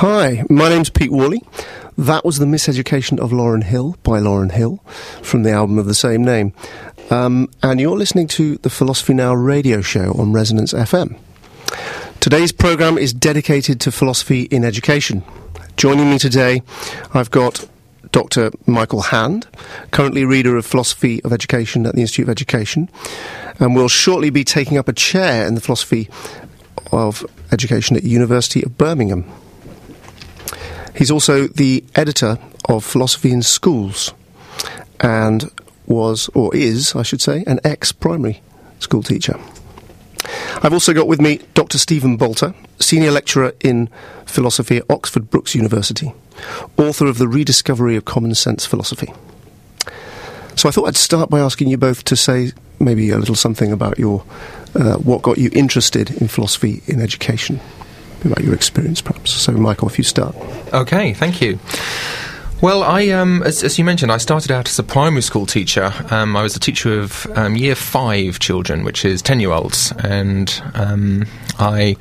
Hi, my name's Pete Worley. That was The Miseducation of Lauryn Hill by Lauryn Hill from the album of the same name. Um, and you're listening to the Philosophy Now radio show on Resonance FM. Today's programme is dedicated to philosophy in education. Joining me today, I've got Dr. Michael Hand, currently Reader of Philosophy of Education at the Institute of Education, and will shortly be taking up a chair in the Philosophy of Education at University of Birmingham. He's also the editor of Philosophy in Schools and was, or is, I should say, an ex primary school teacher. I've also got with me Dr. Stephen Boulter, Senior Lecturer in Philosophy at Oxford Brookes University, author of The Rediscovery of Common Sense Philosophy. So I thought I'd start by asking you both to say maybe a little something about your uh, what got you interested in philosophy in education, about your experience, perhaps. So, Michael, if you start. Okay, thank you. Well, I, um, as, as, you mentioned, I started out as a primary school teacher. Um, I was a teacher of um, year five children, which is 10 year olds. And um, I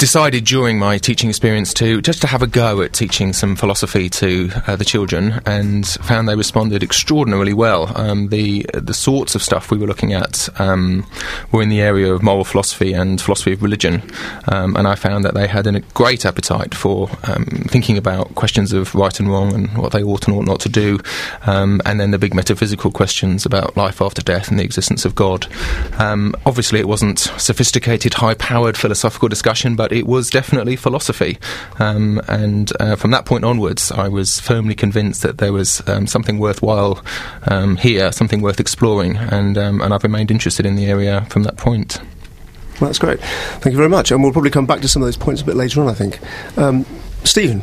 decided during my teaching experience to just to have a go at teaching some philosophy to uh, the children, and found they responded extraordinarily well. Um, the the sorts of stuff we were looking at um, were in the area of moral philosophy and philosophy of religion, um, and I found that they had a great appetite for um, thinking about questions of right and wrong and what they ought and ought not to do, um, and then the big metaphysical questions about life after death and the existence of God. Um, obviously, it wasn't sophisticated, high-powered philosophical discussion, but it was definitely philosophy. Um, and uh, from that point onwards, I was firmly convinced that there was um, something worthwhile um, here, something worth exploring, and, um, and I've remained interested in the area from that point. Well, that's great. Thank you very much. And we'll probably come back to some of those points a bit later on, I think. Um, Stephen.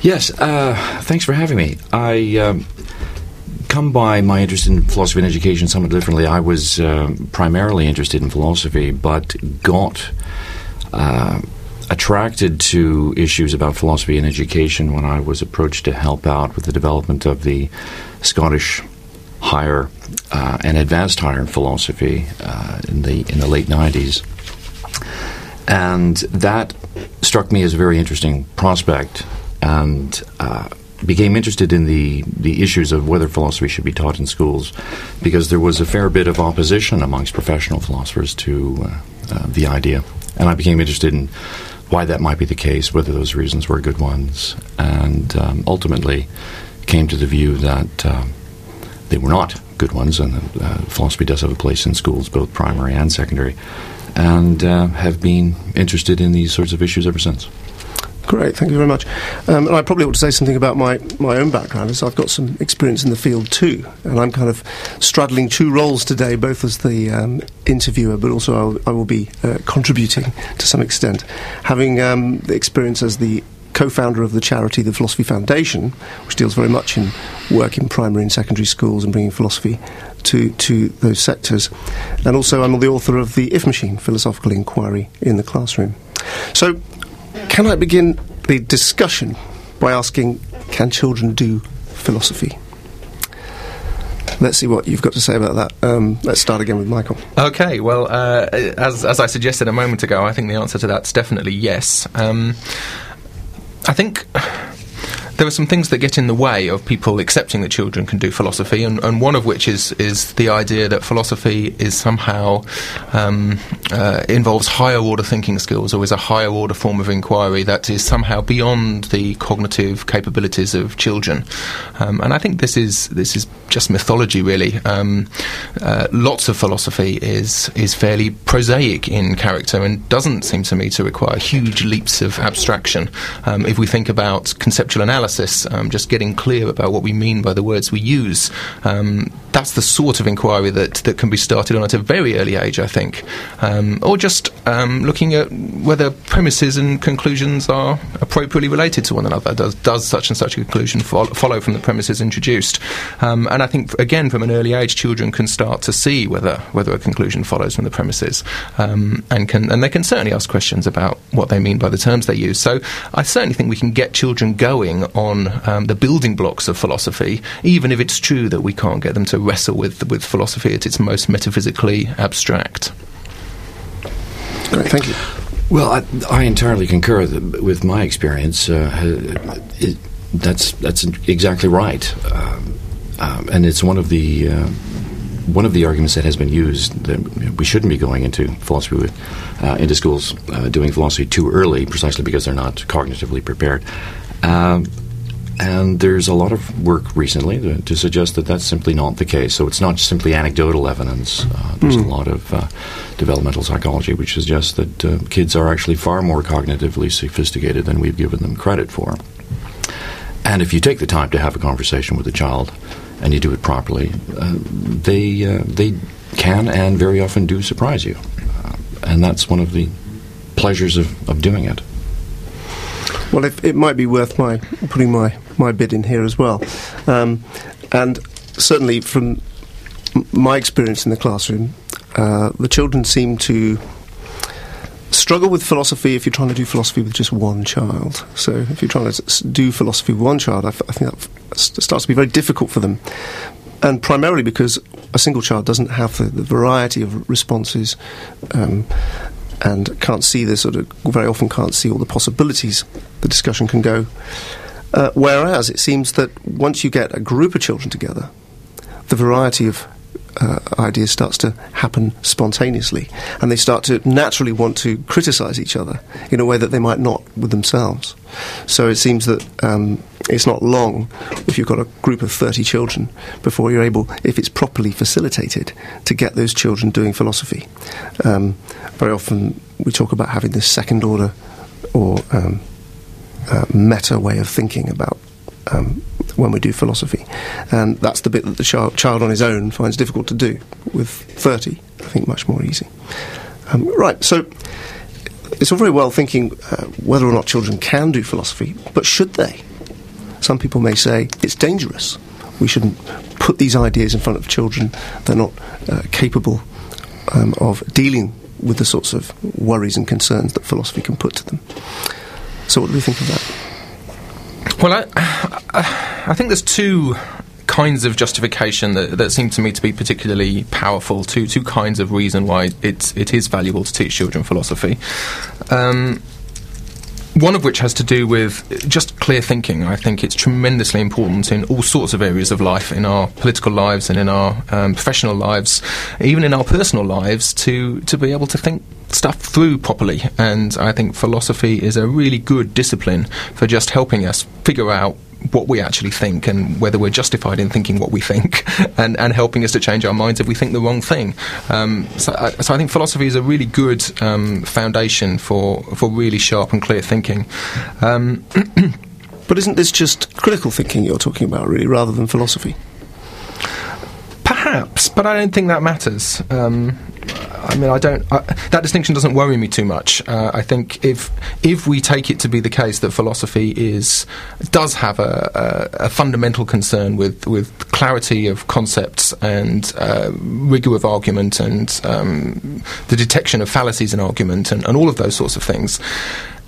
Yes, uh, thanks for having me. I um, come by my interest in philosophy and education somewhat differently. I was uh, primarily interested in philosophy, but got uh, attracted to issues about philosophy and education when I was approached to help out with the development of the Scottish higher uh, and advanced higher in philosophy uh, in the in the late '90s, and that struck me as a very interesting prospect, and uh, became interested in the the issues of whether philosophy should be taught in schools, because there was a fair bit of opposition amongst professional philosophers to uh, uh, the idea and I became interested in why that might be the case, whether those reasons were good ones, and um, ultimately came to the view that uh, they were not good ones, and uh, philosophy does have a place in schools, both primary and secondary, and uh, have been interested in these sorts of issues ever since. Great, thank you very much. Um, and I probably ought to say something about my, my own background, as I've got some experience in the field too, and I'm kind of straddling two roles today, both as the um, interviewer, but also I'll, I will be uh, contributing to some extent, having um, the experience as the co-founder of the charity the Philosophy Foundation, which deals very much in work in primary and secondary schools and bringing philosophy to, to those sectors. And also I'm the author of the If Machine, Philosophical Inquiry in the Classroom. So can I begin the discussion by asking can children do philosophy? Let's see what you've got to say about that. Um, let's start again with Michael. Okay, well, uh, as, as I suggested a moment ago, I think the answer to that's definitely yes. Um, I think there are some things that get in the way of people accepting that children can do philosophy, and, and one of which is is the idea that philosophy is somehow um, uh, involves higher order thinking skills, or is a higher order form of inquiry that is somehow beyond the cognitive capabilities of children. Um, and I think this is this is just mythology, really. Um, uh, lots of philosophy is is fairly prosaic in character and doesn't seem to me to require huge leaps of abstraction. Um, if we think about conceptual analysis um, just getting clear about what we mean by the words we use. Um, that's the sort of inquiry that, that can be started on at a very early age, I think. Um, or just um, looking at whether premises and conclusions are appropriately related to one another. Does, does such and such a conclusion fo- follow from the premises introduced? Um, and I think, again, from an early age, children can start to see whether, whether a conclusion follows from the premises. And, can, and they can certainly ask questions about what they mean by the terms they use. So I certainly think we can get children going on um, the building blocks of philosophy, even if it's true that we can't get them to wrestle with with philosophy at its most metaphysically abstract. Great, thank you. Well, I, I entirely concur th- with my experience. Uh, it, that's that's exactly right, um, um, and it's one of the uh, one of the arguments that has been used that we shouldn't be going into philosophy with, uh, into schools uh, doing philosophy too early, precisely because they're not cognitively prepared. Um, and there's a lot of work recently to, to, suggest that that's simply not the case. So it's not simply anecdotal evidence. Uh, there's mm. a lot of uh, developmental psychology which suggests that uh, kids are actually far more cognitively sophisticated than we've given them credit for. And if you take the time to have a conversation with a child and you do it properly, uh, they uh, they can and very often do surprise you, uh, and that's one of the pleasures of, of doing it. Well, it, it might be worth my putting my, my bid in here as well, um, and certainly from my experience in the classroom, uh, the children seem to struggle with philosophy if you're trying to do philosophy with just one child. So if you're trying to do philosophy with one child, I, f- I think that starts to be very difficult for them. And primarily because a single child doesn't have the, the variety of responses um, and can't see the sort of, very often can't see all the possibilities the discussion can go. Uh, whereas it seems that once you get a group of children together, the variety of uh, ideas starts to happen spontaneously, and they start to naturally want to criticize each other in a way that they might not with themselves. So it seems that um, it's not long if you've got a group of 30 children before you're able, if it's properly facilitated, to get those children doing philosophy. Um, very often we talk about having this second order or um, uh, meta way of thinking about um, when we do philosophy. And that's the bit that the child, child on his own finds difficult to do. With 30, I think much more easy. Um, right, so it's all very well thinking uh, whether or not children can do philosophy, but should they? Some people may say it's dangerous. We shouldn't put these ideas in front of children. They're not uh, capable um, of dealing with the sorts of worries and concerns that philosophy can put to them. So, what do we think of that? Well, I, I think there's two kinds of justification that, that seem to me to be particularly powerful. Two two kinds of reason why it's it is valuable to teach children philosophy. Um, one of which has to do with just clear thinking. I think it's tremendously important in all sorts of areas of life, in our political lives and in our um, professional lives, even in our personal lives, to, to be able to think stuff through properly. And I think philosophy is a really good discipline for just helping us figure out what we actually think and whether we're justified in thinking what we think and, and helping us to change our minds if we think the wrong thing. Um, so, I, so, I, think philosophy is a really good um, foundation for, for really sharp and clear thinking. Um, but isn't this just critical thinking you're talking about, really, rather than philosophy? Perhaps, but I don't think that matters. Um, I mean, I don't. I, that distinction doesn't worry me too much. Uh, I think if if we take it to be the case that philosophy is does have a, a, a fundamental concern with with clarity of concepts and uh, rigor of argument and um, the detection of fallacies in argument and, and all of those sorts of things,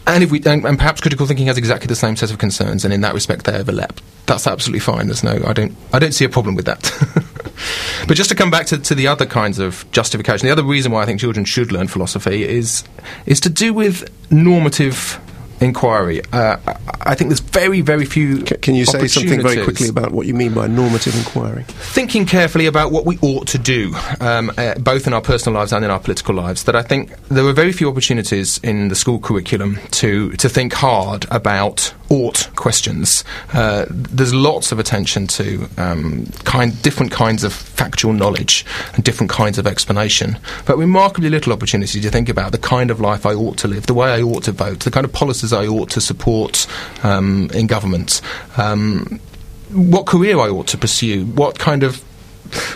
and if we and, and, perhaps critical thinking has exactly the same set of concerns, and in that respect they overlap. That's absolutely fine. There's no, I don't, I don't see a problem with that. but just to come back to, to the other kinds of justification, the other reason why I think children should learn philosophy is is to do with normative inquiry. Uh, I think there's very, very few. can you say something very quickly about what you mean by normative inquiry? Thinking carefully about what we ought to do, um, uh, both in our personal lives and in our political lives. That I think there are very few opportunities in the school curriculum to to think hard about ought questions. Uh, there's lots of attention to um, kind, different kinds of factual knowledge and different kinds of explanation, but remarkably little opportunity to think about the kind of life I ought to live, the way I ought to vote, the kind of policies I ought to support um, in government, um, what career I ought to pursue, what kind of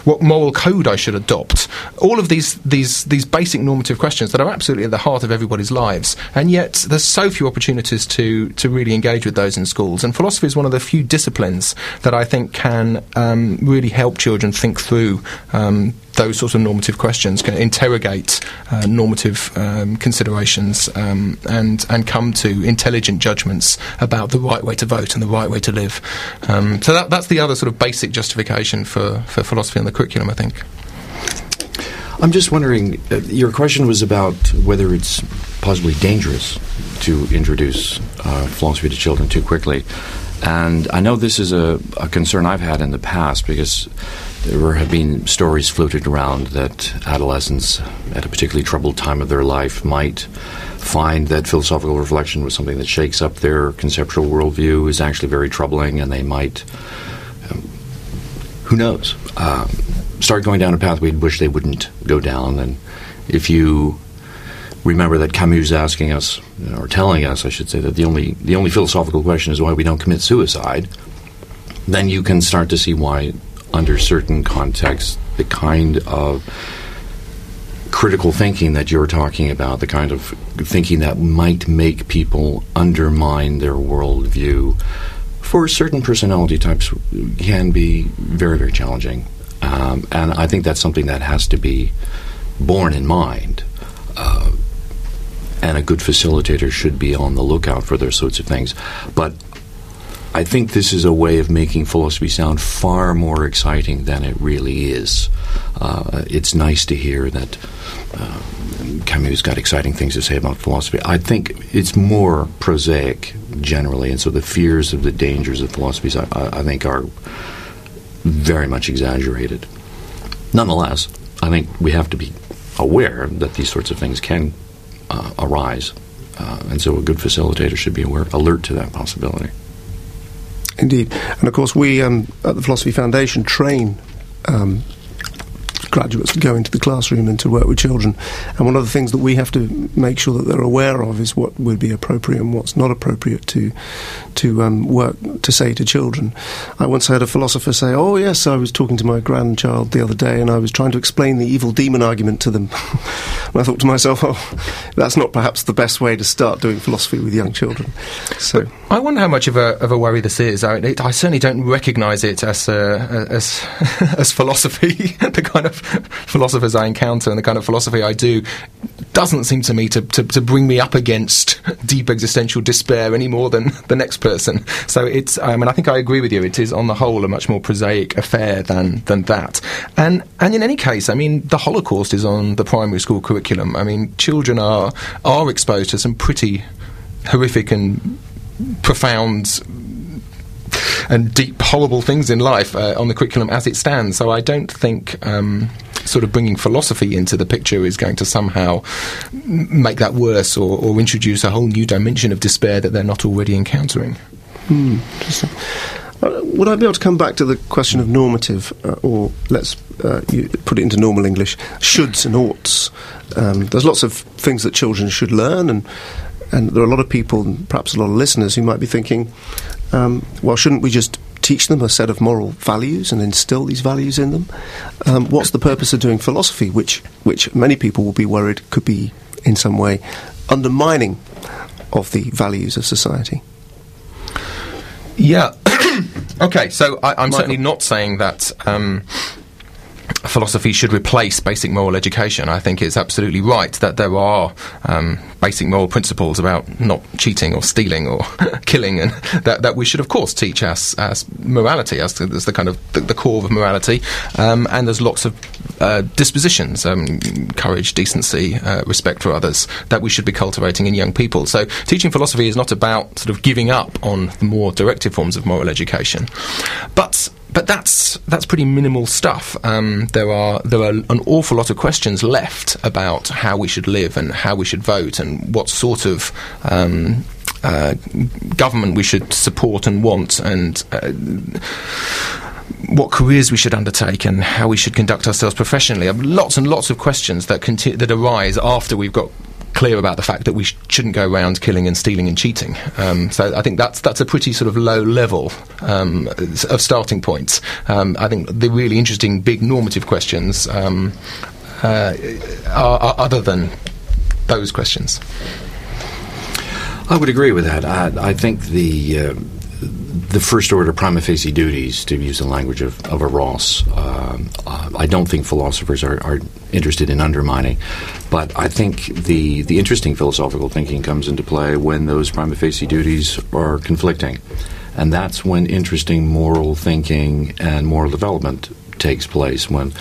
what moral code I should adopt. All of these these these basic normative questions that are absolutely at the heart of everybody's lives, and yet there's so few opportunities to to really engage with those in schools. And philosophy is one of the few disciplines that I think can um, really help children think through um, those sorts of normative questions, can interrogate uh, normative um, considerations, um, and and come to intelligent judgments about the right way to vote and the right way to live. Um, so that, that's the other sort of basic justification for, for philosophy in the curriculum, I think. I'm just wondering. Uh, your question was about whether it's possibly dangerous to introduce uh, philosophy to children too quickly, and I know this is a, a concern I've had in the past because there have been stories floated around that adolescents, at a particularly troubled time of their life, might find that philosophical reflection was something that shakes up their conceptual worldview, is actually very troubling, and they might, um, who knows, um, start going down a path we'd wish they wouldn't go down. And if you remember that Camus is asking us, or telling us, I should say, that the only the only philosophical question is why we don't commit suicide, then you can start to see why under certain contexts, the kind of critical thinking that you're talking about, the kind of thinking that might make people undermine their worldview, for certain personality types can be very, very challenging. Um, and I think that's something that has to be borne in mind. Uh, and a good facilitator should be on the lookout for those sorts of things. But I think this is a way of making philosophy sound far more exciting than it really is. Uh, it's nice to hear that uh, Camus got exciting things to say about philosophy. I think it's more prosaic generally, and so the fears of the dangers of philosophy, I, I think, are very much exaggerated. Nonetheless, I think we have to be aware that these sorts of things can uh, arise. Uh, and so a good facilitator should be aware, alert to that possibility. Indeed. And of course, we um, at the Philosophy Foundation train um, graduates to go into the classroom and to work with children. And one of the things that we have to make sure that they're aware of is what would be appropriate and what's not appropriate to to um, work to say to children. I once heard a philosopher say, "Oh yes, I was talking to my grandchild the other day, and I was trying to explain the evil demon argument to them." and I thought to myself, "Oh, that's not perhaps the best way to start doing philosophy with young children." So I wonder how much of a of a worry this is. I, I certainly don't recognise it as uh, as as philosophy, the kind of philosophers I encounter and the kind of philosophy I do doesn't seem to me to, to, to, bring me up against deep existential despair any more than the next person. So it's, I mean, I think I agree with you. It is, on the whole, a much more prosaic affair than, than that. And, and in any case, I mean, the Holocaust is on the primary school curriculum. I mean, children are, are exposed to some pretty horrific and profound and deep, horrible things in life uh, on the curriculum as it stands. So I don't think. Um, sort of bringing philosophy into the picture is going to somehow make that worse or, or introduce a whole new dimension of despair that they're not already encountering. Hmm. Uh, would I be able to come back to the question of normative, uh, or let's uh, put it into normal English, shoulds and oughts? Um, there's lots of things that children should learn, and and there are a lot of people, perhaps a lot of listeners, who might be thinking, um, well, shouldn't we just teach them a set of moral values and instill these values in them? Um, what's the purpose of doing philosophy, which, which many people will be worried could be in some way undermining of the values of society? Yeah. okay, so I, am certainly not saying that. Um, philosophy should replace basic moral education. I think it's absolutely right that there are um, basic moral principles about not cheating or stealing or killing, and that, that we should, of course, teach as, as morality, as, as the kind of the, the core of morality. Um, and there's lots of uh, dispositions, um, courage, decency, uh, respect for others, that we should be cultivating in young people. So teaching philosophy is not about sort of giving up on the more directive forms of moral education, but but that's that's pretty minimal stuff. Um, there are there are an awful lot of questions left about how we should live and how we should vote and what sort of um, uh, government we should support and want and. Uh, what careers we should undertake and how we should conduct ourselves professionally. Lots and lots of questions that conti- that arise after we've got clear about the fact that we sh- shouldn't go around killing and stealing and cheating. Um, so I think that's that's a pretty sort of low level um, of starting points. Um, I think the really interesting big normative questions um, uh, are, are, other than those questions. I would agree with that. I, I think the uh, the first order prima facie duties, to use the language of, of a Ross, um, uh, I don't think philosophers are, are, interested in undermining. But I think the, the interesting philosophical thinking comes into play when those prima facie duties are conflicting. And that's when interesting moral thinking and moral development takes place when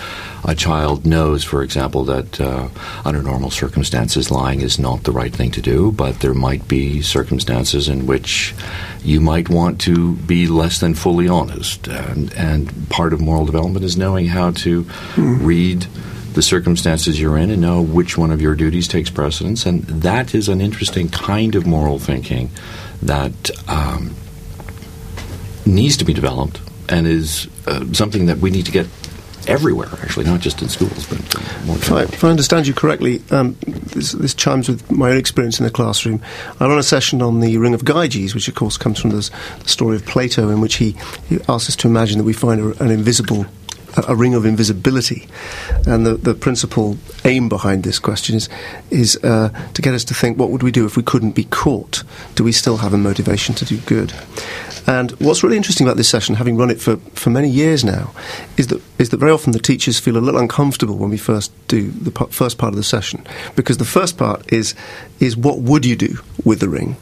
a child knows, for example, that uh, under normal circumstances lying is not the right thing to do, but there might be circumstances in which you might want to be less than fully honest. And, and part of moral development is knowing how to mm. read the circumstances you're in and know which one of your duties takes precedence. And that is an interesting kind of moral thinking that um, needs to be developed and is uh, something that we need to get everywhere, actually, not just in schools, but more. If I, if I, understand you correctly, um, this, this, chimes with my own experience in the classroom. I run a session on the Ring of Gyges, which of course comes from this, the story of Plato, in which he, he asks us to imagine that we find a, an invisible a, ring of invisibility. And the, the principal aim behind this question is, is uh, to get us to think what would we do if we couldn't be caught? Do we still have a motivation to do good? And what's really interesting about this session, having run it for, for many years now, is that, is that very often the teachers feel a little uncomfortable when we first do the p- first part of the session. Because the first part is, is what would you do with the ring?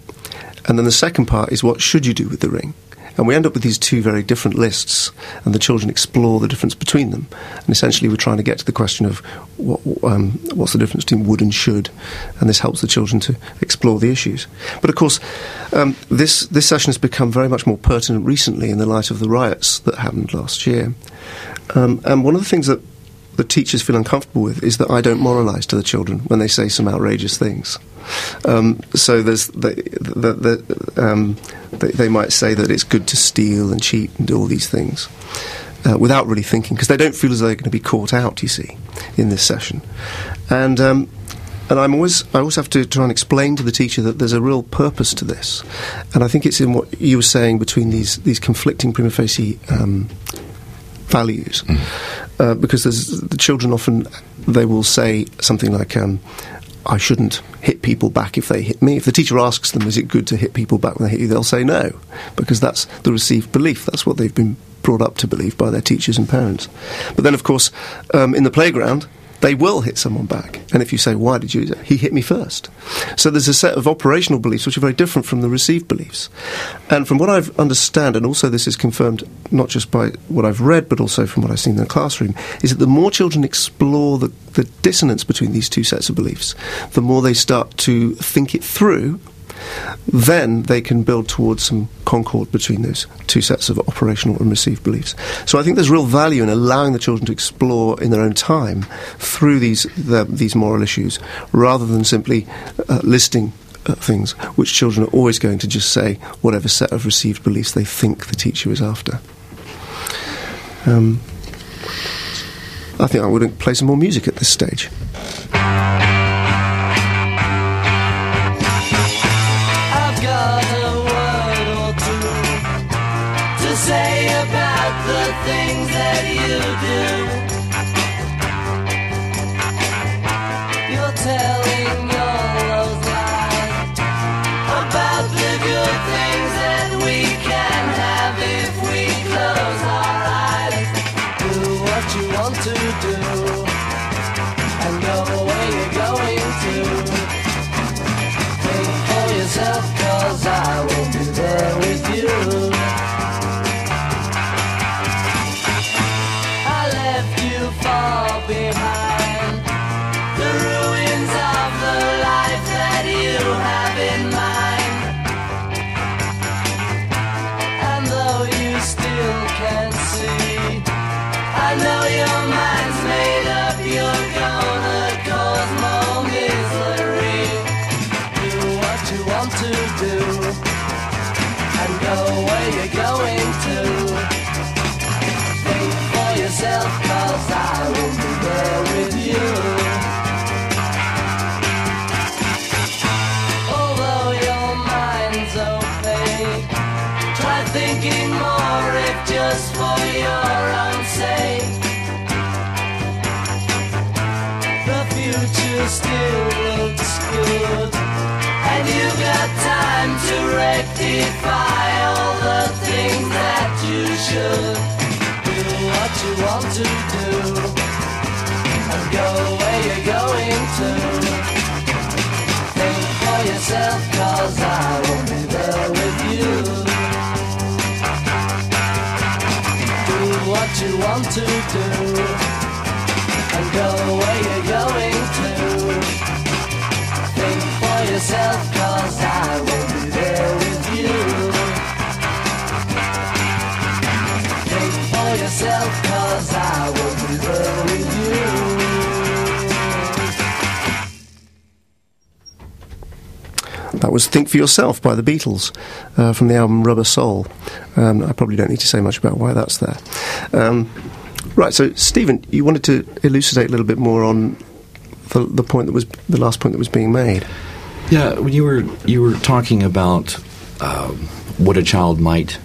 And then the second part is what should you do with the ring? And we end up with these two very different lists, and the children explore the difference between them. And essentially, we're trying to get to the question of what, um, what's the difference between would and should, and this helps the children to explore the issues. But of course, um, this, this session has become very much more pertinent recently in the light of the riots that happened last year. Um, and one of the things that the teachers feel uncomfortable with is that I don't moralise to the children when they say some outrageous things. Um, so there's the, the, the, um, they, they, might say that it's good to steal and cheat and do all these things uh, without really thinking because they don't feel as though they're going to be caught out. You see, in this session, and. Um, and I'm always, I always have to try and explain to the teacher that there's a real purpose to this, and I think it's in what you were saying between these these conflicting prima facie um, values, mm. uh, because the children often they will say something like, um, I shouldn't hit people back if they hit me. If the teacher asks them, is it good to hit people back when they hit you, they'll say no, because that's the received belief. That's what they've been brought up to believe by their teachers and parents. But then, of course, um, in the playground, they will hit someone back. And if you say, why did you? He hit me first. So there's a set of operational beliefs which are very different from the received beliefs. And from what I've understand, and also this is confirmed not just by what I've read, but also from what I've seen in the classroom, is that the more children explore the, the dissonance between these two sets of beliefs, the more they start to think it through then they can build towards some concord between those two sets of operational and received beliefs. So I think there's real value in allowing the children to explore in their own time through these the, these moral issues, rather than simply uh, listing uh, things which children are always going to just say whatever set of received beliefs they think the teacher is after. Um, I think I would play some more music at this stage. Still Think for yourself, cause I will be there with you. Do what you want to do. And go where you're going to. Think for yourself, was Think for Yourself by the Beatles uh, from the album Rubber Soul. Um, I probably don't need to say much about why that's there. Um, right, so Stephen, you wanted to elucidate a little bit more on the, the point that was the last point that was being made. Yeah, when you were you were talking about um, what a child might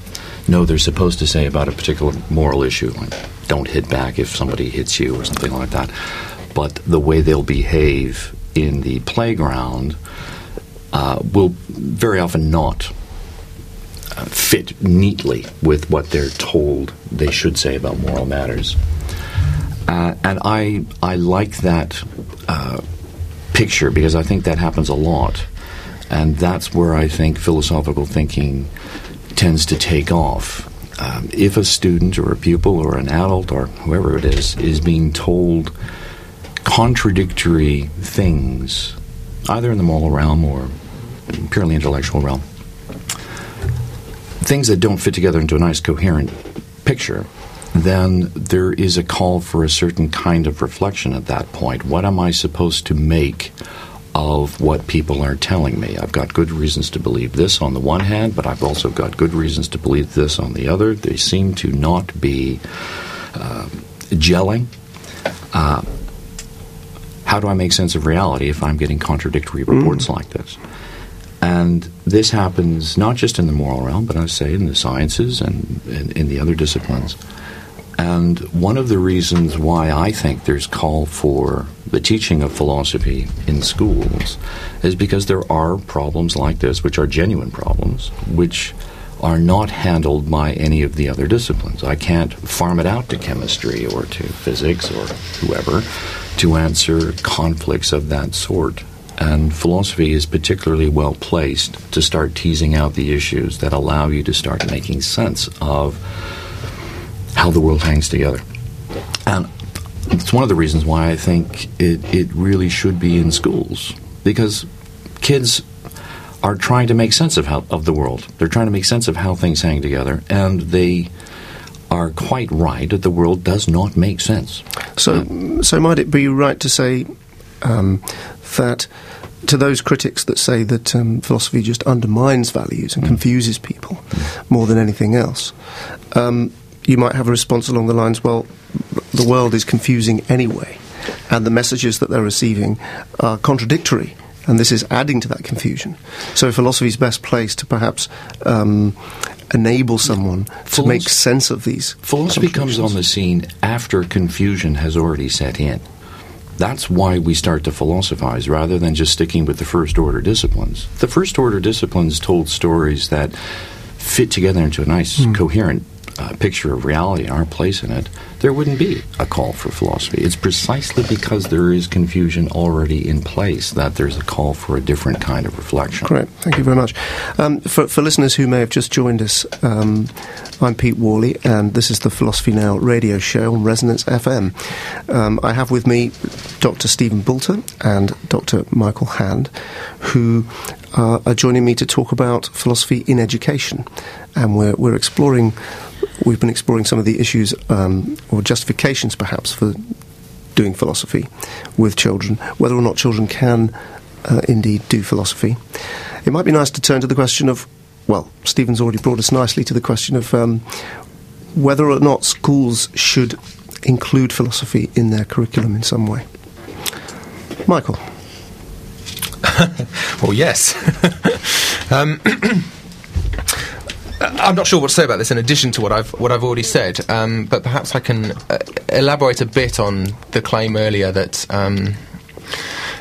know they're supposed to say about a particular moral issue, like don't hit back if somebody hits you or something like that, but the way they'll behave in the playground uh, will very often not uh, fit neatly with what they're told they should say about moral matters. Uh, and I I like that uh, picture because I think that happens a lot, and that's where I think philosophical thinking tends to take off. Um, if a student or a pupil or an adult or whoever it is is being told contradictory things, either in the moral realm or purely intellectual realm, things that don't fit together into a nice coherent picture, then there is a call for a certain kind of reflection at that point. What am I supposed to make of what people are telling me? I've got good reasons to believe this on the one hand, but I've also got good reasons to believe this on the other. They seem to not be uh, gelling. Uh, how do I make sense of reality if I'm getting contradictory reports mm. like this? And this happens not just in the moral realm, but I say in the sciences and in, in the other disciplines. And one of the reasons why I think there's call for the teaching of philosophy in schools is because there are problems like this, which are genuine problems, which are not handled by any of the other disciplines. I can't farm it out to chemistry or to physics or whoever to answer conflicts of that sort. And philosophy is particularly well placed to start teasing out the issues that allow you to start making sense of how the world hangs together. And it's one of the reasons why I think it, it really should be in schools because kids are trying to make sense of how of the world. They're trying to make sense of how things hang together, and they are quite right that the world does not make sense. So, so might it be right to say um, that to those critics that say that um, philosophy just undermines values and confuses people more than anything else, um, you might have a response along the lines, well, the world is confusing anyway, and the messages that they're receiving are contradictory. And this is adding to that confusion. So, philosophy is best placed to perhaps um, enable someone to make sense of these. Philosophy comes on the scene after confusion has already set in. That's why we start to philosophize rather than just sticking with the first order disciplines. The first order disciplines told stories that fit together into a nice, coherent uh, picture of reality and our place in it. There wouldn't be a call for philosophy. It's precisely because there is confusion already in place that there's a call for a different kind of reflection. Great, thank you very much. Um, for, for listeners who may have just joined us, um, I'm Pete Worley, and this is the Philosophy Now radio show on Resonance FM. Um, I have with me Dr. Stephen Boulter and Dr. Michael Hand, who uh, are joining me to talk about philosophy in education. And we're, we're exploring, we've been exploring some of the issues um, or justifications perhaps for doing philosophy with children, whether or not children can uh, indeed do philosophy. It might be nice to turn to the question of, well, Stephen's already brought us nicely to the question of um, whether or not schools should include philosophy in their curriculum in some way. Michael. Well, yes. um, I'm not sure what to say about this in addition to what I've what I've already said, um, but perhaps I can uh, elaborate a bit on the claim earlier that. Um,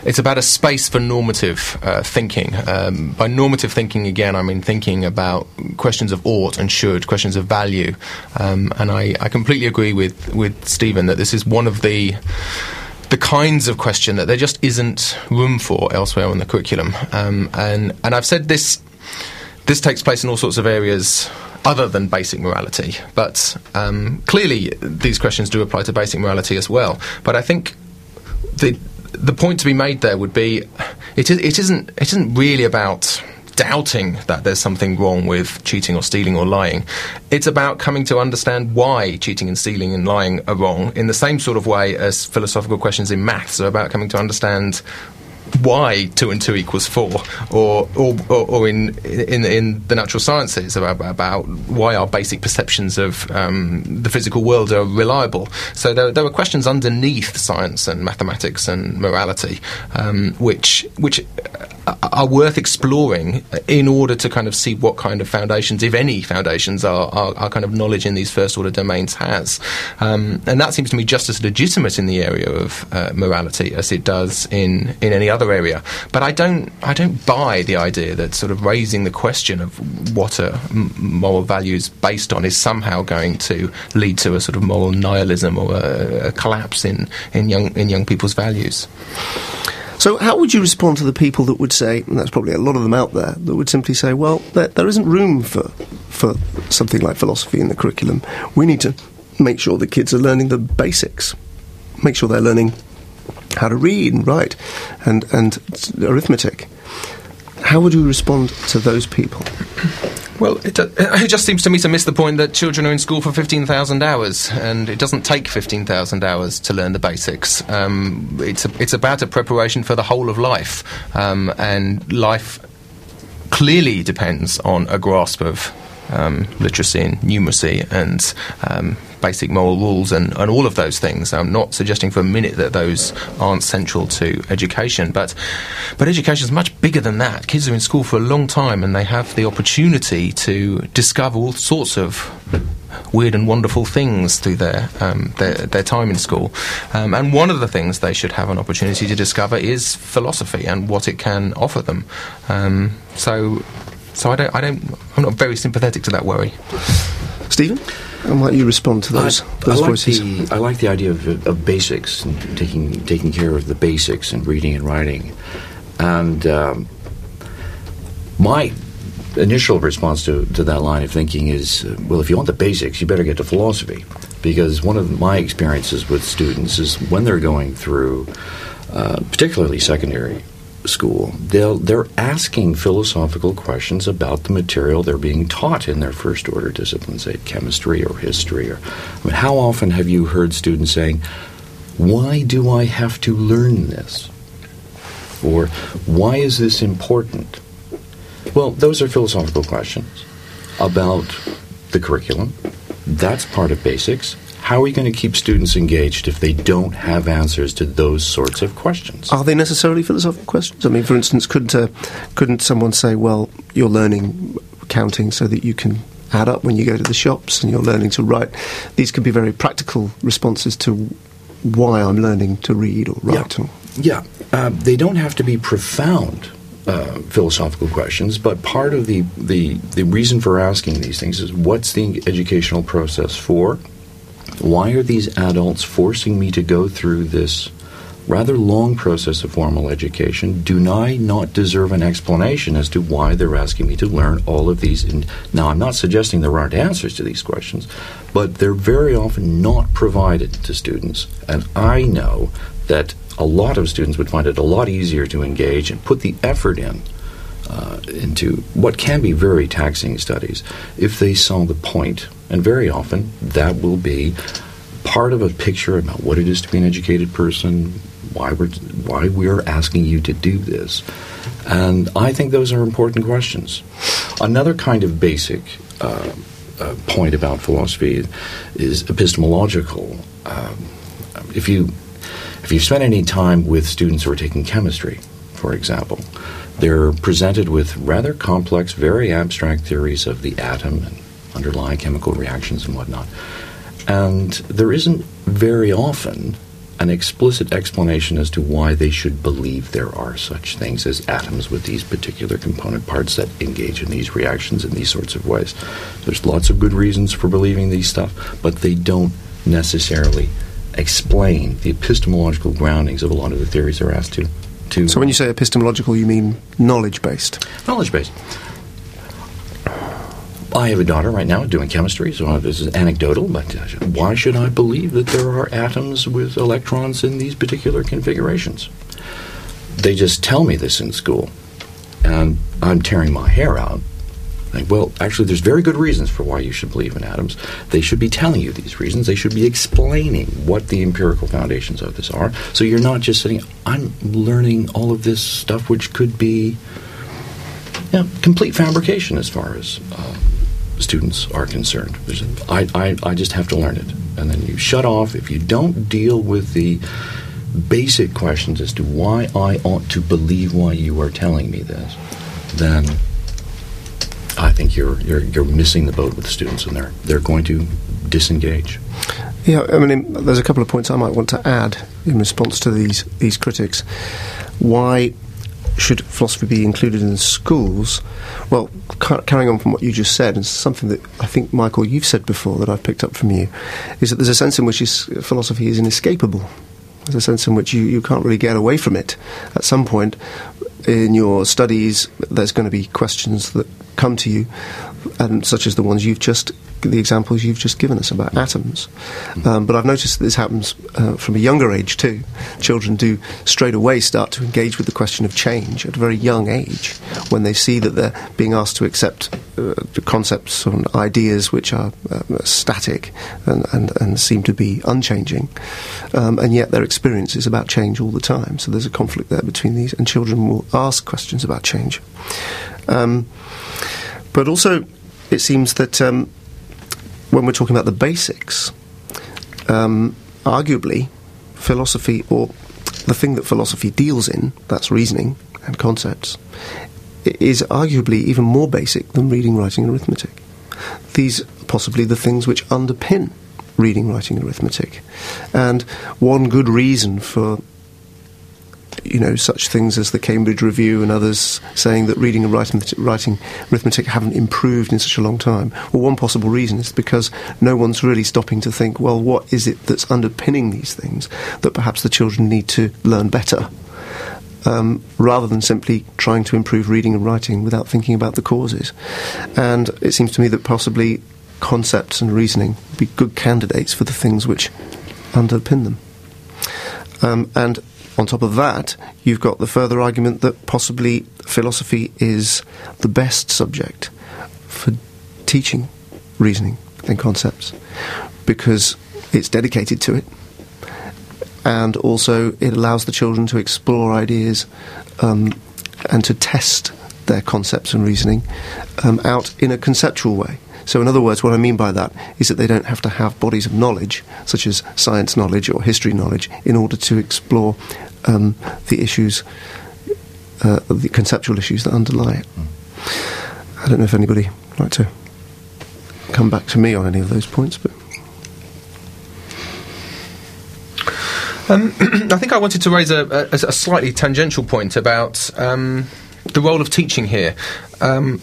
it's about a space for normative uh, thinking. Um, by normative thinking, again, I mean thinking about questions of ought and should, questions of value. Um, and I, I completely agree with, with Stephen that this is one of the the kinds of question that there just isn't room for elsewhere in the curriculum. Um, and and I've said this this takes place in all sorts of areas other than basic morality. But um, clearly, these questions do apply to basic morality as well. But I think the the point to be made there would be it, is, it isn't it isn't really about doubting that there's something wrong with cheating or stealing or lying. It's about coming to understand why cheating and stealing and lying are wrong in the same sort of way as philosophical questions in maths are about coming to understand why two and two equals four, or or, or, or in, in in the natural sciences about, about why our basic perceptions of um, the physical world are reliable. So there, there are questions underneath science and mathematics and morality, um, which which are worth exploring in order to kind of see what kind of foundations, if any foundations, our, our, our kind of knowledge in these first order domains has. Um, and that seems to me just as legitimate in the area of uh, morality as it does in, in any other area. But I don't, I don't buy the idea that sort of raising the question of what a moral value is based on is somehow going to lead to a sort of moral nihilism or a, a collapse in, in, young, in young people's values. So, how would you respond to the people that would say, and that's probably a lot of them out there, that would simply say, well, there, there isn't room for, for something like philosophy in the curriculum. We need to make sure the kids are learning the basics, make sure they're learning how to read and write and, and arithmetic. How would you respond to those people? Well, it, uh, it just seems to me to miss the point that children are in school for 15,000 hours, and it doesn't take 15,000 hours to learn the basics. Um, it's, a, it's about a preparation for the whole of life, um, and life clearly depends on a grasp of um, literacy and numeracy and um, basic moral rules and, and all of those things. I'm not suggesting for a minute that those aren't central to education, but but education is much bigger than that. Kids are in school for a long time and they have the opportunity to discover all sorts of weird and wonderful things through their um, their, their, time in school. Um, and one of the things they should have an opportunity to discover is philosophy and what it can offer them. Um, so, so I don't, I don't, I'm not very sympathetic to that worry. Stephen? How might you respond to those, I, those I like voices? The, I like the idea of, of basics and taking taking care of the basics and reading and writing. And um, my initial response to, to that line of thinking is, uh, well, if you want the basics, you better get to philosophy. Because one of my experiences with students is when they're going through, uh, particularly secondary school, they'll, they're asking philosophical questions about the material they're being taught in their first order disciplines, say chemistry or history. Or I mean, how often have you heard students saying, "Why do I have to learn this?" Or "Why is this important?" Well, those are philosophical questions about the curriculum. That's part of basics how are you going to keep students engaged if they don't have answers to those sorts of questions? Are they necessarily philosophical questions? I mean, for instance, couldn't uh, couldn't someone say, "Well, you're learning counting so that you can add up when you go to the shops, and you're learning to write"? These could be very practical responses to why I'm learning to read or write. Yeah, yeah. Uh, they don't have to be profound. Uh, philosophical questions, but part of the, the, the reason for asking these things is what's the educational process for? Why are these adults forcing me to go through this rather long process of formal education? Do I not deserve an explanation as to why they're asking me to learn all of these? And now, I'm not suggesting there aren't answers to these questions, but they're very often not provided to students. And I know that a lot of students would find it a lot easier to engage and put the effort in. Uh, into what can be very taxing studies if they saw the point and very often that will be part of a picture about what it is to be an educated person, why we're, why we're asking you to do this. And I think those are important questions. Another kind of basic uh, uh, point about philosophy is epistemological. Um, if you if you spend any time with students who are taking chemistry, for example, they're presented with rather complex, very abstract theories of the atom and underlying chemical reactions and whatnot. And there isn't very often an explicit explanation as to why they should believe there are such things as atoms with these particular component parts that engage in these reactions in these sorts of ways. There's lots of good reasons for believing these stuff, but they don't necessarily explain the epistemological groundings of a lot of the theories they're asked to. To so when you say epistemological, you mean knowledge based? Knowledge based. I have a daughter right now doing chemistry, so this is anecdotal, but uh, why should I believe that there are atoms with electrons in these particular configurations? They just tell me this in school, and I'm tearing my hair out. Like, well, actually, there's very good reasons for why you should believe in atoms. They should be telling you these reasons. They should be explaining what the empirical foundations of this are. So you're not just sitting, I'm learning all of this stuff which could be know, complete fabrication as far as uh, students are concerned. I, I, I just have to learn it. And then you shut off. If you don't deal with the basic questions as to why I ought to believe why you are telling me this, then I think you're, you're, you're missing the boat with the students and they're, they're going to disengage. Yeah, I mean, there's a couple of points I might want to add in response to these these critics. Why should philosophy be included in schools? Well, ca- carrying on from what you just said, and something that I think, Michael, you've said before that I've picked up from you, is that there's a sense in which is, philosophy is inescapable. There's a sense in which you, you can't really get away from it. At some point in your studies, there's going to be questions that come to you, and such as the ones you've just the examples you've just given us about atoms. Um, but I've noticed that this happens uh, from a younger age too. Children do straight away start to engage with the question of change at a very young age when they see that they're being asked to accept uh, concepts and ideas which are uh, static and, and, and, seem to be unchanging. Um, and yet their experience is about change all the time. So there's a conflict there between these, and children will ask questions about change. Um, but also, it seems that um, when we're talking about the basics, um, arguably, philosophy, or the thing that philosophy deals in, that's reasoning and concepts, is arguably even more basic than reading, writing, and arithmetic. These are possibly the things which underpin reading, writing, and arithmetic. And one good reason for you know, such things as the Cambridge Review and others saying that reading and writing, writing arithmetic haven't improved in such a long time. Well, one possible reason is because no one's really stopping to think, well, what is it that's underpinning these things that perhaps the children need to learn better? Um, rather than simply trying to improve reading and writing without thinking about the causes. And it seems to me that possibly concepts and reasoning would be good candidates for the things which underpin them. Um, and on top of that, you've got the further argument that possibly philosophy is the best subject for teaching reasoning and concepts because it's dedicated to it. And also, it allows the children to explore ideas um, and to test their concepts and reasoning um, out in a conceptual way. So, in other words, what I mean by that is that they don't have to have bodies of knowledge, such as science knowledge or history knowledge, in order to explore um, the issues, uh, the conceptual issues that underlie it. Mm. I don't know if anybody would like to come back to me on any of those points, but. Um, I think I wanted to raise a, a, a slightly tangential point about um, the role of teaching here. Um,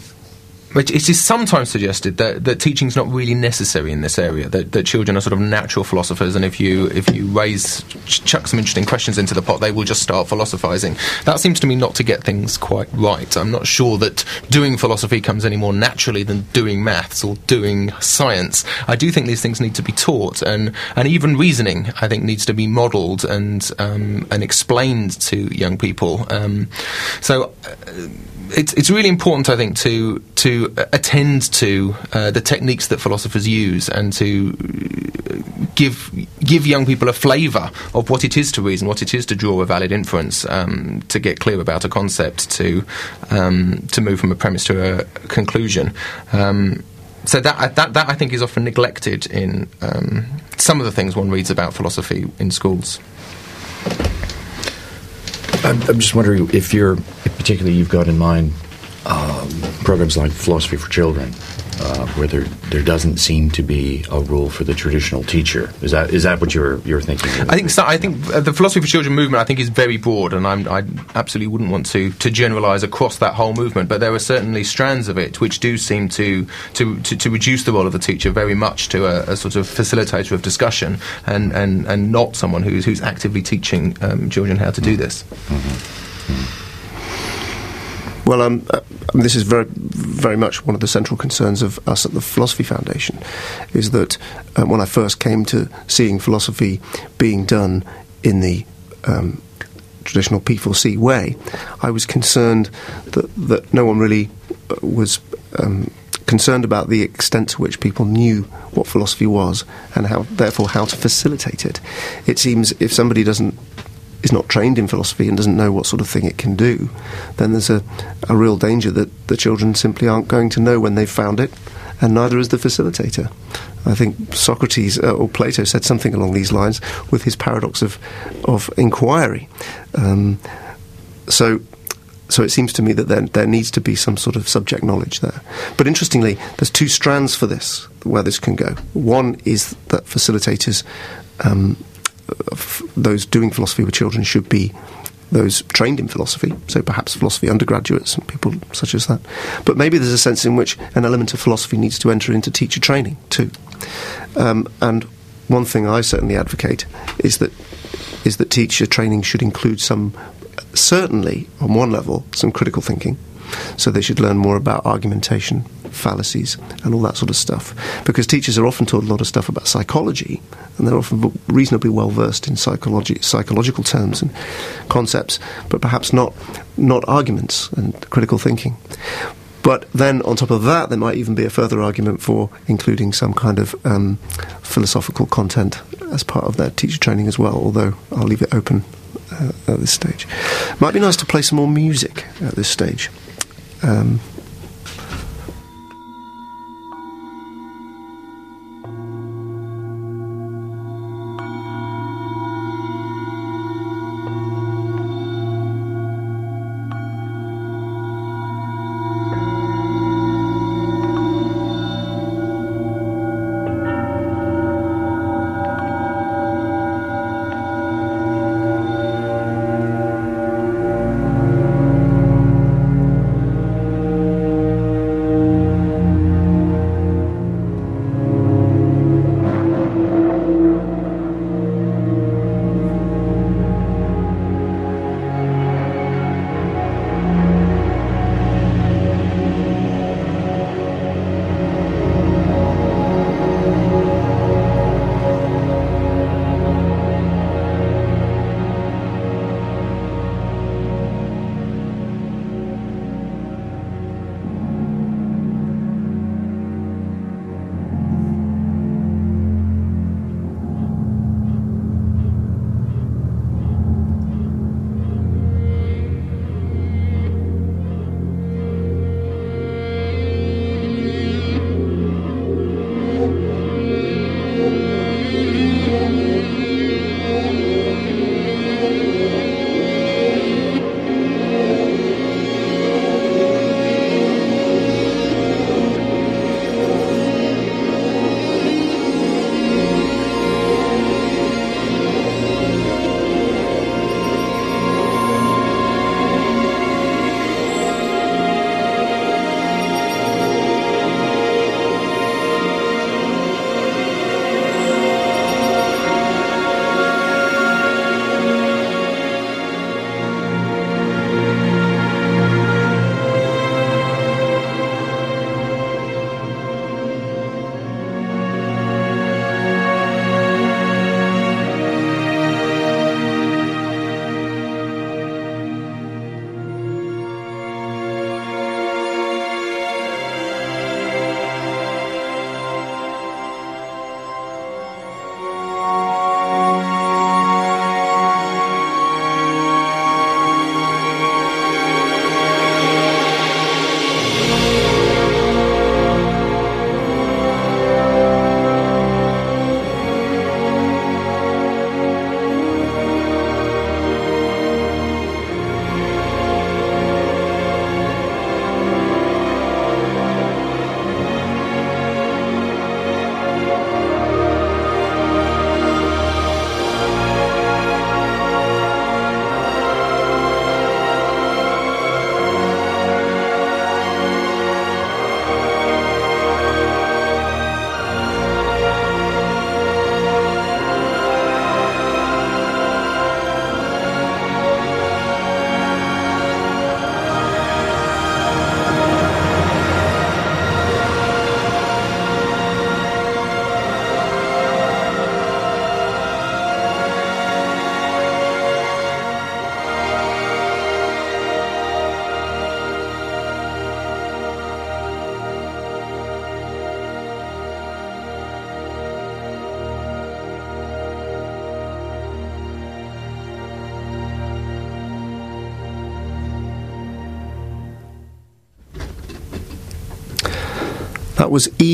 it is sometimes suggested that, that teaching is not really necessary in this area. That, that children are sort of natural philosophers, and if you if you raise ch- chuck some interesting questions into the pot, they will just start philosophizing. That seems to me not to get things quite right. I'm not sure that doing philosophy comes any more naturally than doing maths or doing science. I do think these things need to be taught, and and even reasoning I think needs to be modelled and um, and explained to young people. Um, so. Uh, it's it's really important, I think, to to attend to uh, the techniques that philosophers use and to give give young people a flavour of what it is to reason, what it is to draw a valid inference, um, to get clear about a concept, to um, to move from a premise to a conclusion. Um, so that, that that I think is often neglected in um, some of the things one reads about philosophy in schools. I'm, I'm just wondering if you're, particularly, you've got in mind um, programs like Philosophy for Children, uh, where there there doesn't seem to be a role for the traditional teacher. Is that is that what you're you're thinking? I think so. I think the philosophy for children movement I think is very broad, and I'm, i absolutely wouldn't want to to generalise across that whole movement. But there are certainly strands of it which do seem to to, to, to reduce the role of the teacher very much to a, a, sort of facilitator of discussion, and, and, and not someone who's who's actively teaching um, children how to do this. Mm-hmm. Mm-hmm. Well, um, uh, this is very, very much one of the central concerns of us at the Philosophy Foundation, is that um, when I first came to seeing philosophy being done in the um, traditional P4C way, I was concerned that, that no one really uh, was um, concerned about the extent to which people knew what philosophy was and how, therefore, how to facilitate it. It seems if somebody doesn't is not trained in philosophy and doesn't know what sort of thing it can do, then there's a, a real danger that the children simply aren't going to know when they've found it, and neither is the facilitator. I think Socrates uh, or Plato said something along these lines with his paradox of of inquiry. Um, so. So it seems to me that there, there needs to be some sort of subject knowledge there. But interestingly, there's two strands for this where this can go. One is that facilitators um, those doing philosophy with children should be those trained in philosophy, so perhaps philosophy undergraduates and people such as that. But maybe there's a sense in which an element of philosophy needs to enter into teacher training too. Um, and one thing I certainly advocate is that is that teacher training should include some, certainly on one level, some critical thinking. So they should learn more about argumentation, fallacies, and all that sort of stuff. Because teachers are often taught a lot of stuff about psychology, and they're often reasonably well versed in psychological terms and concepts, but perhaps not not arguments and critical thinking. But then, on top of that, there might even be a further argument for including some kind of um, philosophical content as part of their teacher training as well. Although I'll leave it open uh, at this stage. Might be nice to play some more music at this stage. Um,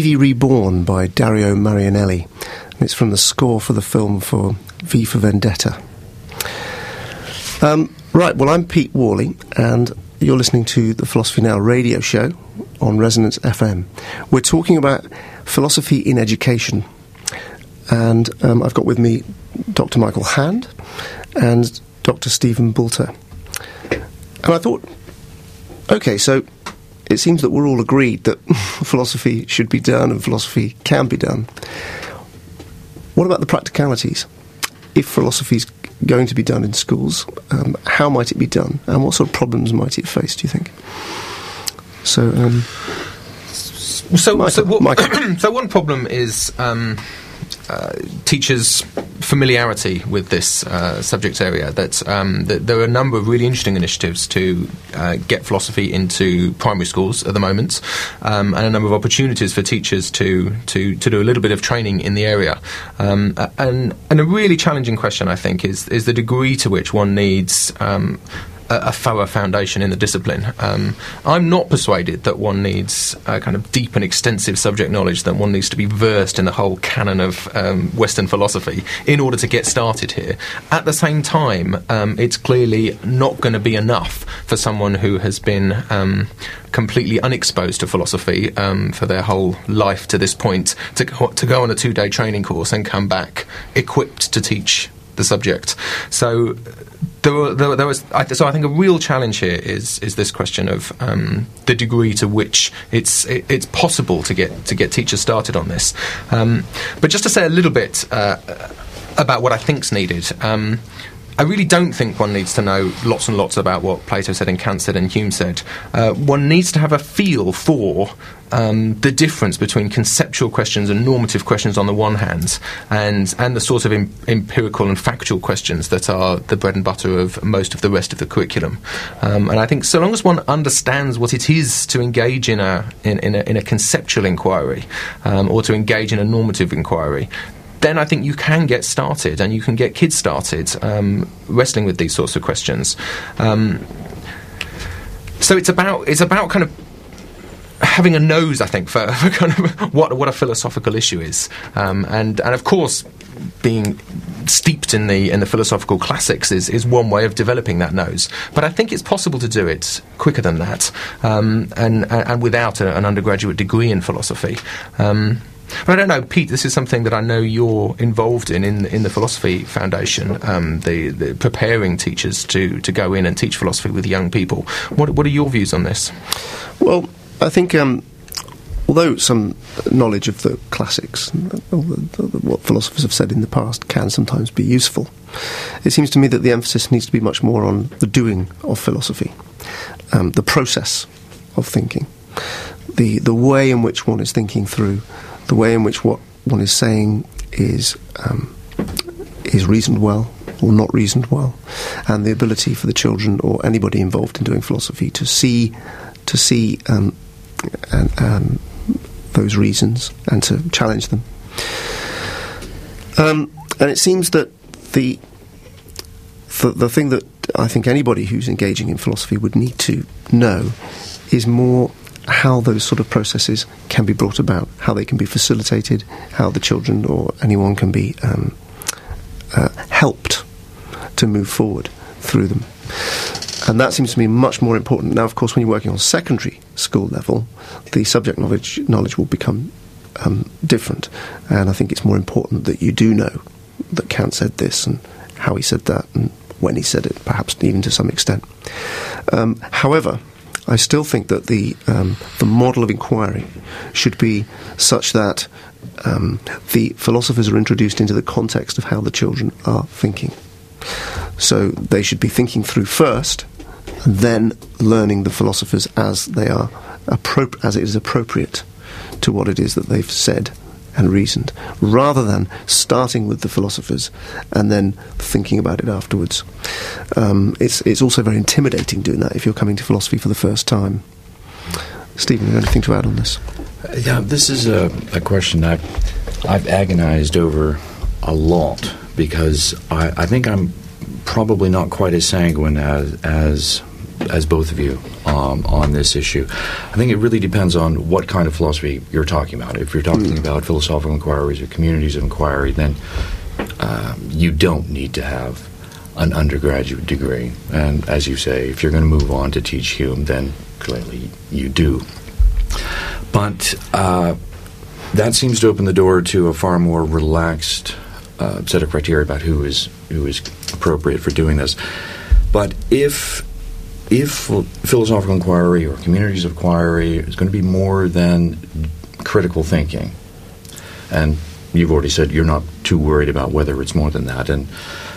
Reborn by Dario Marianelli. And it's from the score for the film for V for Vendetta. Um, right, well, I'm Pete Worley, and you're listening to the Philosophy Now radio show on Resonance FM. We're talking about philosophy in education. And um, I've got with me Dr. Michael Hand and Dr. Stephen Boulter. And I thought, okay, so it seems that we're all agreed that philosophy should be done and philosophy can be done. What about the practicalities? If philosophy is going to be done in schools, um, how might it be done, and what sort of problems might it face? Do you think? So, um, So, Michael, so, what- so one problem is um, uh, teachers' familiarity with this uh, subject area. That, um, that there are a number of really interesting initiatives to uh, get philosophy into primary schools at the moment, um, and a number of opportunities for teachers to, to, to do a little bit of training in the area. Um, and, and a really challenging question, I think, is, is the degree to which one needs. A, thorough foundation in the discipline. Um, I'm not persuaded that one needs a kind of deep and extensive subject knowledge, that one needs to be versed in the whole canon of um, Western philosophy in order to get started here. At the same time, um, it's clearly not going to be enough for someone who has been um, completely unexposed to philosophy um, for their whole life to this point to to go on a two day training course and come back equipped to teach the subject. So there, were, there, there was. I, so I think a real challenge here is is this question of um, the degree to which it's it, it's possible to get to get teachers started on this. Um, but just to say a little bit uh, about what I think's needed. Um, I really don't think one needs to know lots and lots about what Plato said and Kant said and Hume said. Uh, one needs to have a feel for um, the difference between conceptual questions and normative questions on the one hand, and and the sort of em- empirical and factual questions that are the bread and butter of most of the rest of the curriculum. Um, and I think so long as one understands what it is to engage in a in, in, a, in a conceptual inquiry um, or to engage in a normative inquiry, then I think you can get started and you can get kids started um, wrestling with these sorts of questions. Um, so it's about it's about kind of having a nose, I think, for, for kind of what what a philosophical issue is, um, and and of course. Being steeped in the in the philosophical classics is, is one way of developing that nose, but I think it's possible to do it quicker than that, um, and, and without a, an undergraduate degree in philosophy. Um, but I don't know, Pete. This is something that I know you're involved in in, in the Philosophy Foundation, um, the, the preparing teachers to, to go in and teach philosophy with young people. What what are your views on this? Well, I think um, although some knowledge of the classics, what philosophers have said in the past, can sometimes be useful, it seems to me that the emphasis needs to be much more on the doing of philosophy, um, the process of thinking, the the way in which one is thinking through, the way in which what one is saying is um, is reasoned well or not reasoned well, and the ability for the children or anybody involved in doing philosophy to see to see um, um, those reasons and to challenge them. Um, and it seems that the, the the thing that I think anybody who's engaging in philosophy would need to know is more how those sort of processes can be brought about, how they can be facilitated, how the children or anyone can be um, uh, helped to move forward through them. And that seems to me much more important. Now, of course, when you're working on secondary school level, the subject knowledge knowledge will become um, different. And I think it's more important that you do know that Kant said this and how he said that and when he said it, perhaps even to some extent. Um, however, I still think that the um, the model of inquiry should be such that um, the philosophers are introduced into the context of how the children are thinking. So they should be thinking through first, then learning the philosophers as they are appro- as it is appropriate to what it is that they've said and reasoned, rather than starting with the philosophers and then thinking about it afterwards. Um, it's it's also very intimidating doing that if you're coming to philosophy for the first time. Stephen, anything to add on this? Uh, Yeah, this is a, a question I've, I've agonized over a lot because I, I think I'm probably not quite as sanguine as, as as both of you um, on this issue. I think it really depends on what kind of philosophy you're talking about. If you're talking about philosophical inquiries or communities of inquiry, then um, you don't need to have an undergraduate degree. And as you say, if you're going to move on to teach Hume, then clearly you do. But uh, that seems to open the door to a far more relaxed uh, set of criteria about who is who is appropriate for doing this. But if if philosophical inquiry or communities of inquiry is going to be more than critical thinking, and you've already said you're not too worried about whether it's more than that, and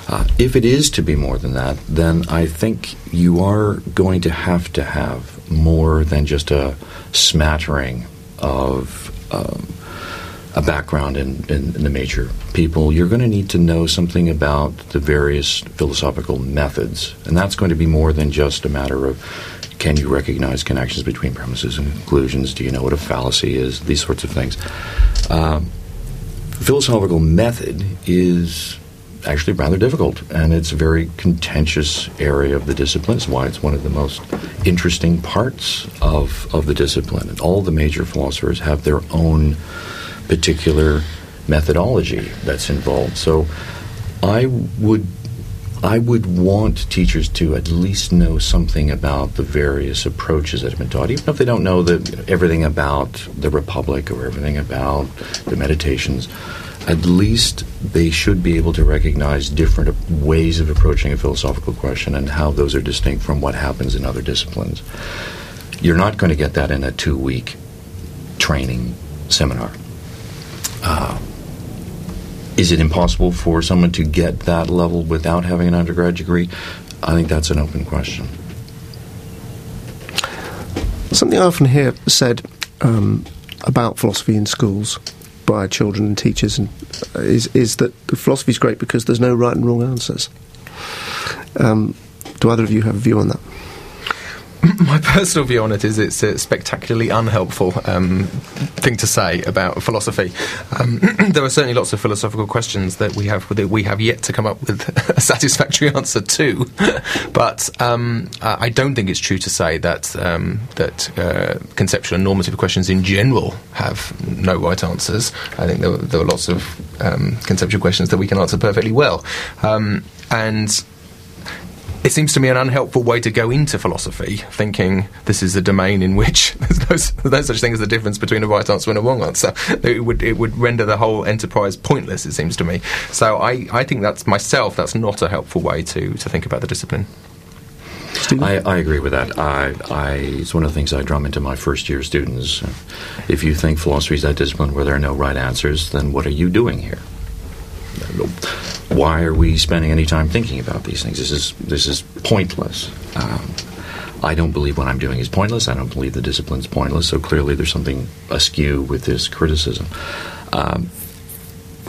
uh, if it is to be more than that, then I think you are going to have to have more than just a smattering of um, a background in, in, in, the major people. You're going to need to know something about the various philosophical methods, and that's going to be more than just a matter of can you recognize connections between premises and conclusions? Do you know what a fallacy is? These sorts of things. Um, philosophical method is actually rather difficult, and it's a very contentious area of the discipline. It's why it's one of the most interesting parts of, of the discipline. And all the major philosophers have their own particular methodology that's involved. So I would I would want teachers to at least know something about the various approaches that have been taught, even if they don't know the, everything about the Republic or everything about the meditations at least they should be able to recognize different ways of approaching a philosophical question and how those are distinct from what happens in other disciplines. You're not going to get that in a two week training seminar. Uh, is it impossible for someone to get that level without having an undergrad degree? I think that's an open question. Something I often hear said um, about philosophy in schools by children and teachers and, uh, is, is that philosophy is great because there's no right and wrong answers. Um, do either of you have a view on that? my personal view on it is it's a spectacularly unhelpful um, thing to say about philosophy. Um, there are certainly lots of philosophical questions that we have that we have yet to come up with a satisfactory answer to, but um, I don't think it's true to say that um, that uh, conceptual and normative questions in general have no right answers. I think there, there are lots of um, conceptual questions that we can answer perfectly well, um, and it seems to me an unhelpful way to go into philosophy, thinking this is a domain in which there's no, no, such thing as the difference between a right answer and a wrong answer. It would it would render the whole enterprise pointless. It seems to me. So I, I think that's myself. That's not a helpful way to to think about the discipline. I, I, agree with that. I, I, it's one of the things I drum into my first year students. If you think philosophy is that discipline where there are no right answers, then what are you doing here? Why are we spending any time thinking about these things? This is this is pointless. Um, I don't believe what I'm doing is pointless. I don't believe the discipline is pointless. So clearly, there's something askew with this criticism. Um,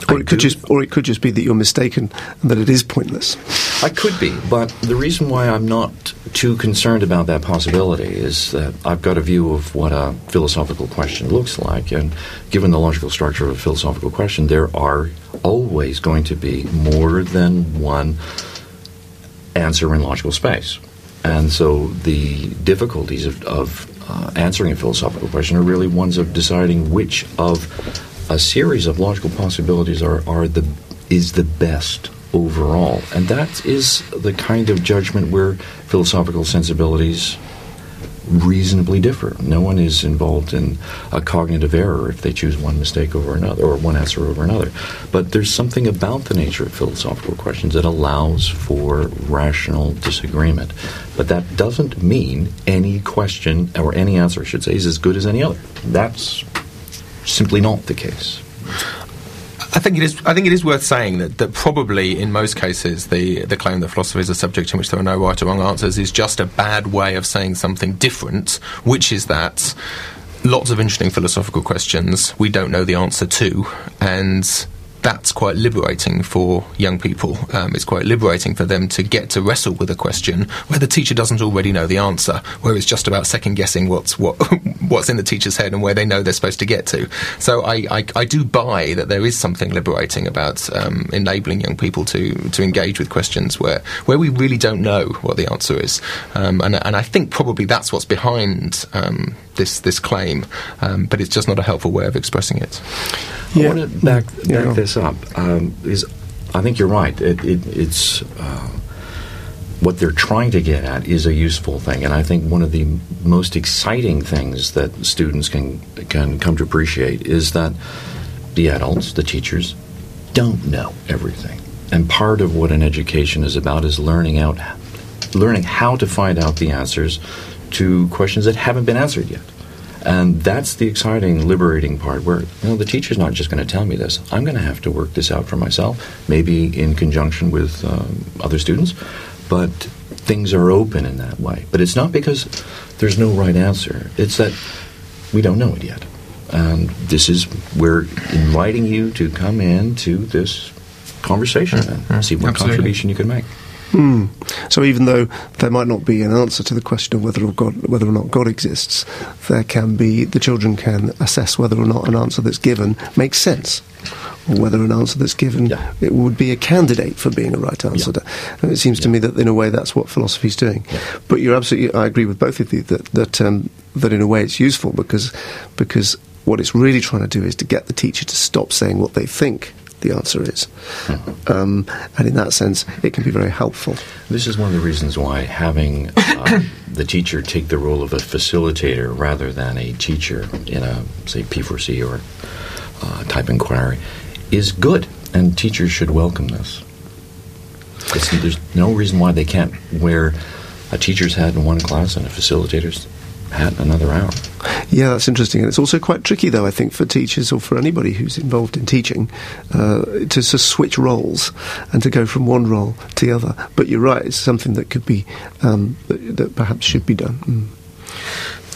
or it could just, or it could just be that you're mistaken and that it is pointless. I could be, but the reason why I'm not too concerned about that possibility is that I've got a view of what a philosophical question looks like, and given the logical structure of a philosophical question, there are always going to be more than one answer in logical space. And so the difficulties of, of uh, answering a philosophical question are really ones of deciding which of a series of logical possibilities are, are the is the best overall. And that is the kind of judgment where philosophical sensibilities reasonably differ. No one is involved in a cognitive error if they choose one mistake over another or one answer over another. But there's something about the nature of philosophical questions that allows for rational disagreement. But that doesn't mean any question or any answer, I should say, is as good as any other. That's simply not the case. I think it is. I think it is worth saying that, that probably in most cases the the claim that philosophy is a subject in which there are no right or wrong answers is just a bad way of saying something different, which is that lots of interesting philosophical questions we don't know the answer to, and that's quite liberating for young people. Um, it's quite liberating for them to get to wrestle with a question where the teacher doesn't already know the answer, where it's just about second guessing what's what what's in the teacher's head and where they know they're supposed to get to. So I, I, I do buy that there is something liberating about um, enabling young people to to engage with questions where where we really don't know what the answer is, um, and and I think probably that's what's behind um, this this claim, um, but it's just not a helpful way of expressing it. I want to back, back go on. this up. Um, is I think you're right. It, it, it's uh, what they're trying to get at is a useful thing, and I think one of the most exciting things that students can can come to appreciate is that the adults, the teachers, don't know everything, and part of what an education is about is learning out, learning how to find out the answers to questions that haven't been answered yet. And that's the exciting, liberating part where, you know, the teacher's not just going to tell me this. I'm going to have to work this out for myself, maybe in conjunction with um, other students, but things are open in that way. But it's not because there's no right answer, it's that we don't know it yet. And this is, we're inviting you to come into this conversation and see what Absolutely. contribution you can make. So even though there might not be an answer to the question of whether or, God, whether or not God exists, there can be the children can assess whether or not an answer that's given makes sense, or whether an answer that's given Yeah. it would be a candidate for being a right answer. And it seems to me that in a way that's what philosophy is doing. But you're absolutely, I agree with both of you that that um, that in a way it's useful because because what it's really trying to do is to get the teacher to stop saying what they think the answer is. Um, and in that sense, it can be very helpful. This is one of the reasons why having uh, the teacher take the role of a facilitator rather than a teacher in a, say, P4C or uh, type inquiry is good, and teachers should welcome this. It's, there's no reason why they can't wear a teacher's hat in one class and a facilitator's in another hour. Yeah, that's interesting. And it's also quite tricky, though, I think, for teachers or for anybody who's involved in teaching uh, to, to switch roles and to go from one role to the other. But you're right, it's something that could be, um, that, that perhaps should be done. Mm.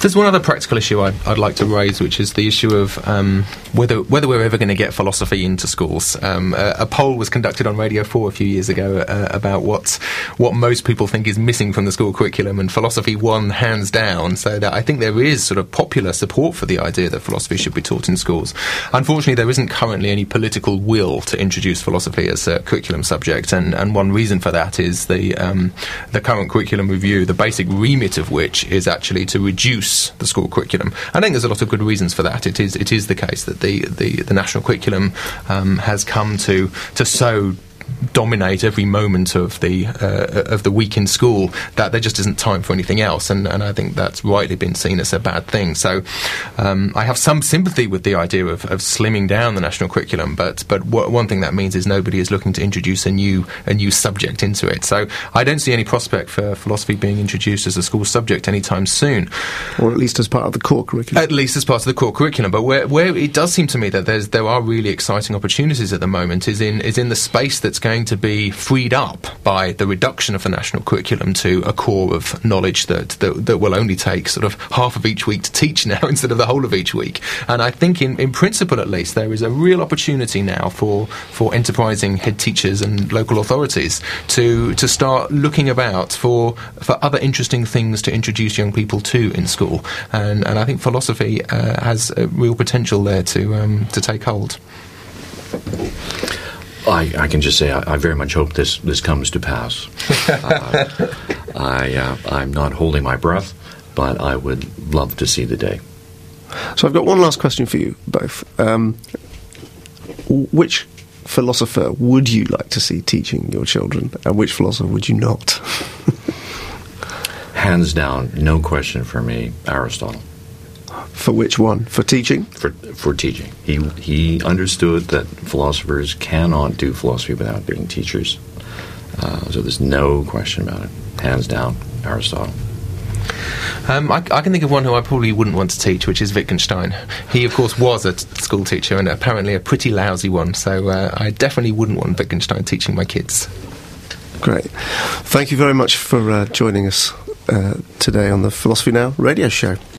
There's one other practical issue I'd, I'd like to raise, which is the issue of um, whether whether we're ever going to get philosophy into schools. Um, a, a poll was conducted on Radio Four a few years ago uh, about what what most people think is missing from the school curriculum, and philosophy won hands down. So that I think there is sort of popular support for the idea that philosophy should be taught in schools. Unfortunately, there isn't currently any political will to introduce philosophy as a curriculum subject, and, and one reason for that is the um, the current curriculum review, the basic remit of which is actually to reduce the school curriculum. I think there's a lot of good reasons for that. It is it is the case that the the, the national curriculum um, has come to to so dominate every moment of the uh, of the week in school that there just isn't time for anything else and, and I think that's rightly been seen as a bad thing so um, I have some sympathy with the idea of, of slimming down the national curriculum but but wha- one thing that means is nobody is looking to introduce a new a new subject into it so I don't see any prospect for philosophy being introduced as a school subject anytime soon Or at least as part of the core curriculum. at least as part of the core curriculum. But where, where it does seem to me that there's there are really exciting opportunities at the moment is in is in the space that's going to be freed up by the reduction of the national curriculum to a core of knowledge that that, that will only take sort of half of each week to teach now instead of the whole of each week. And I think in, in principle at least there is a real opportunity now for for enterprising head teachers and local authorities to to start looking about for for other interesting things to introduce young people to in school. And and I think philosophy uh, has a real potential there to um, to take hold. I, I can just say I, I very much hope this, this comes to pass. uh, I, uh, I'm not holding my breath, but I would love to see the day. So I've got one last question for you both. Um, which philosopher would you like to see teaching your children, and which philosopher would you not? Hands down, no question for me, Aristotle. For which one? For teaching? For, for teaching. He, he understood that philosophers cannot do philosophy without being teachers. Uh, so there's no question about it. Hands down, Aristotle. Um, I, I can think of one who I probably wouldn't want to teach, which is Wittgenstein. He, of course, was a t- school teacher and apparently a pretty lousy one. So uh, I definitely wouldn't want Wittgenstein teaching my kids. Great. Thank you very much for uh, joining us uh, today on the Philosophy Now radio show.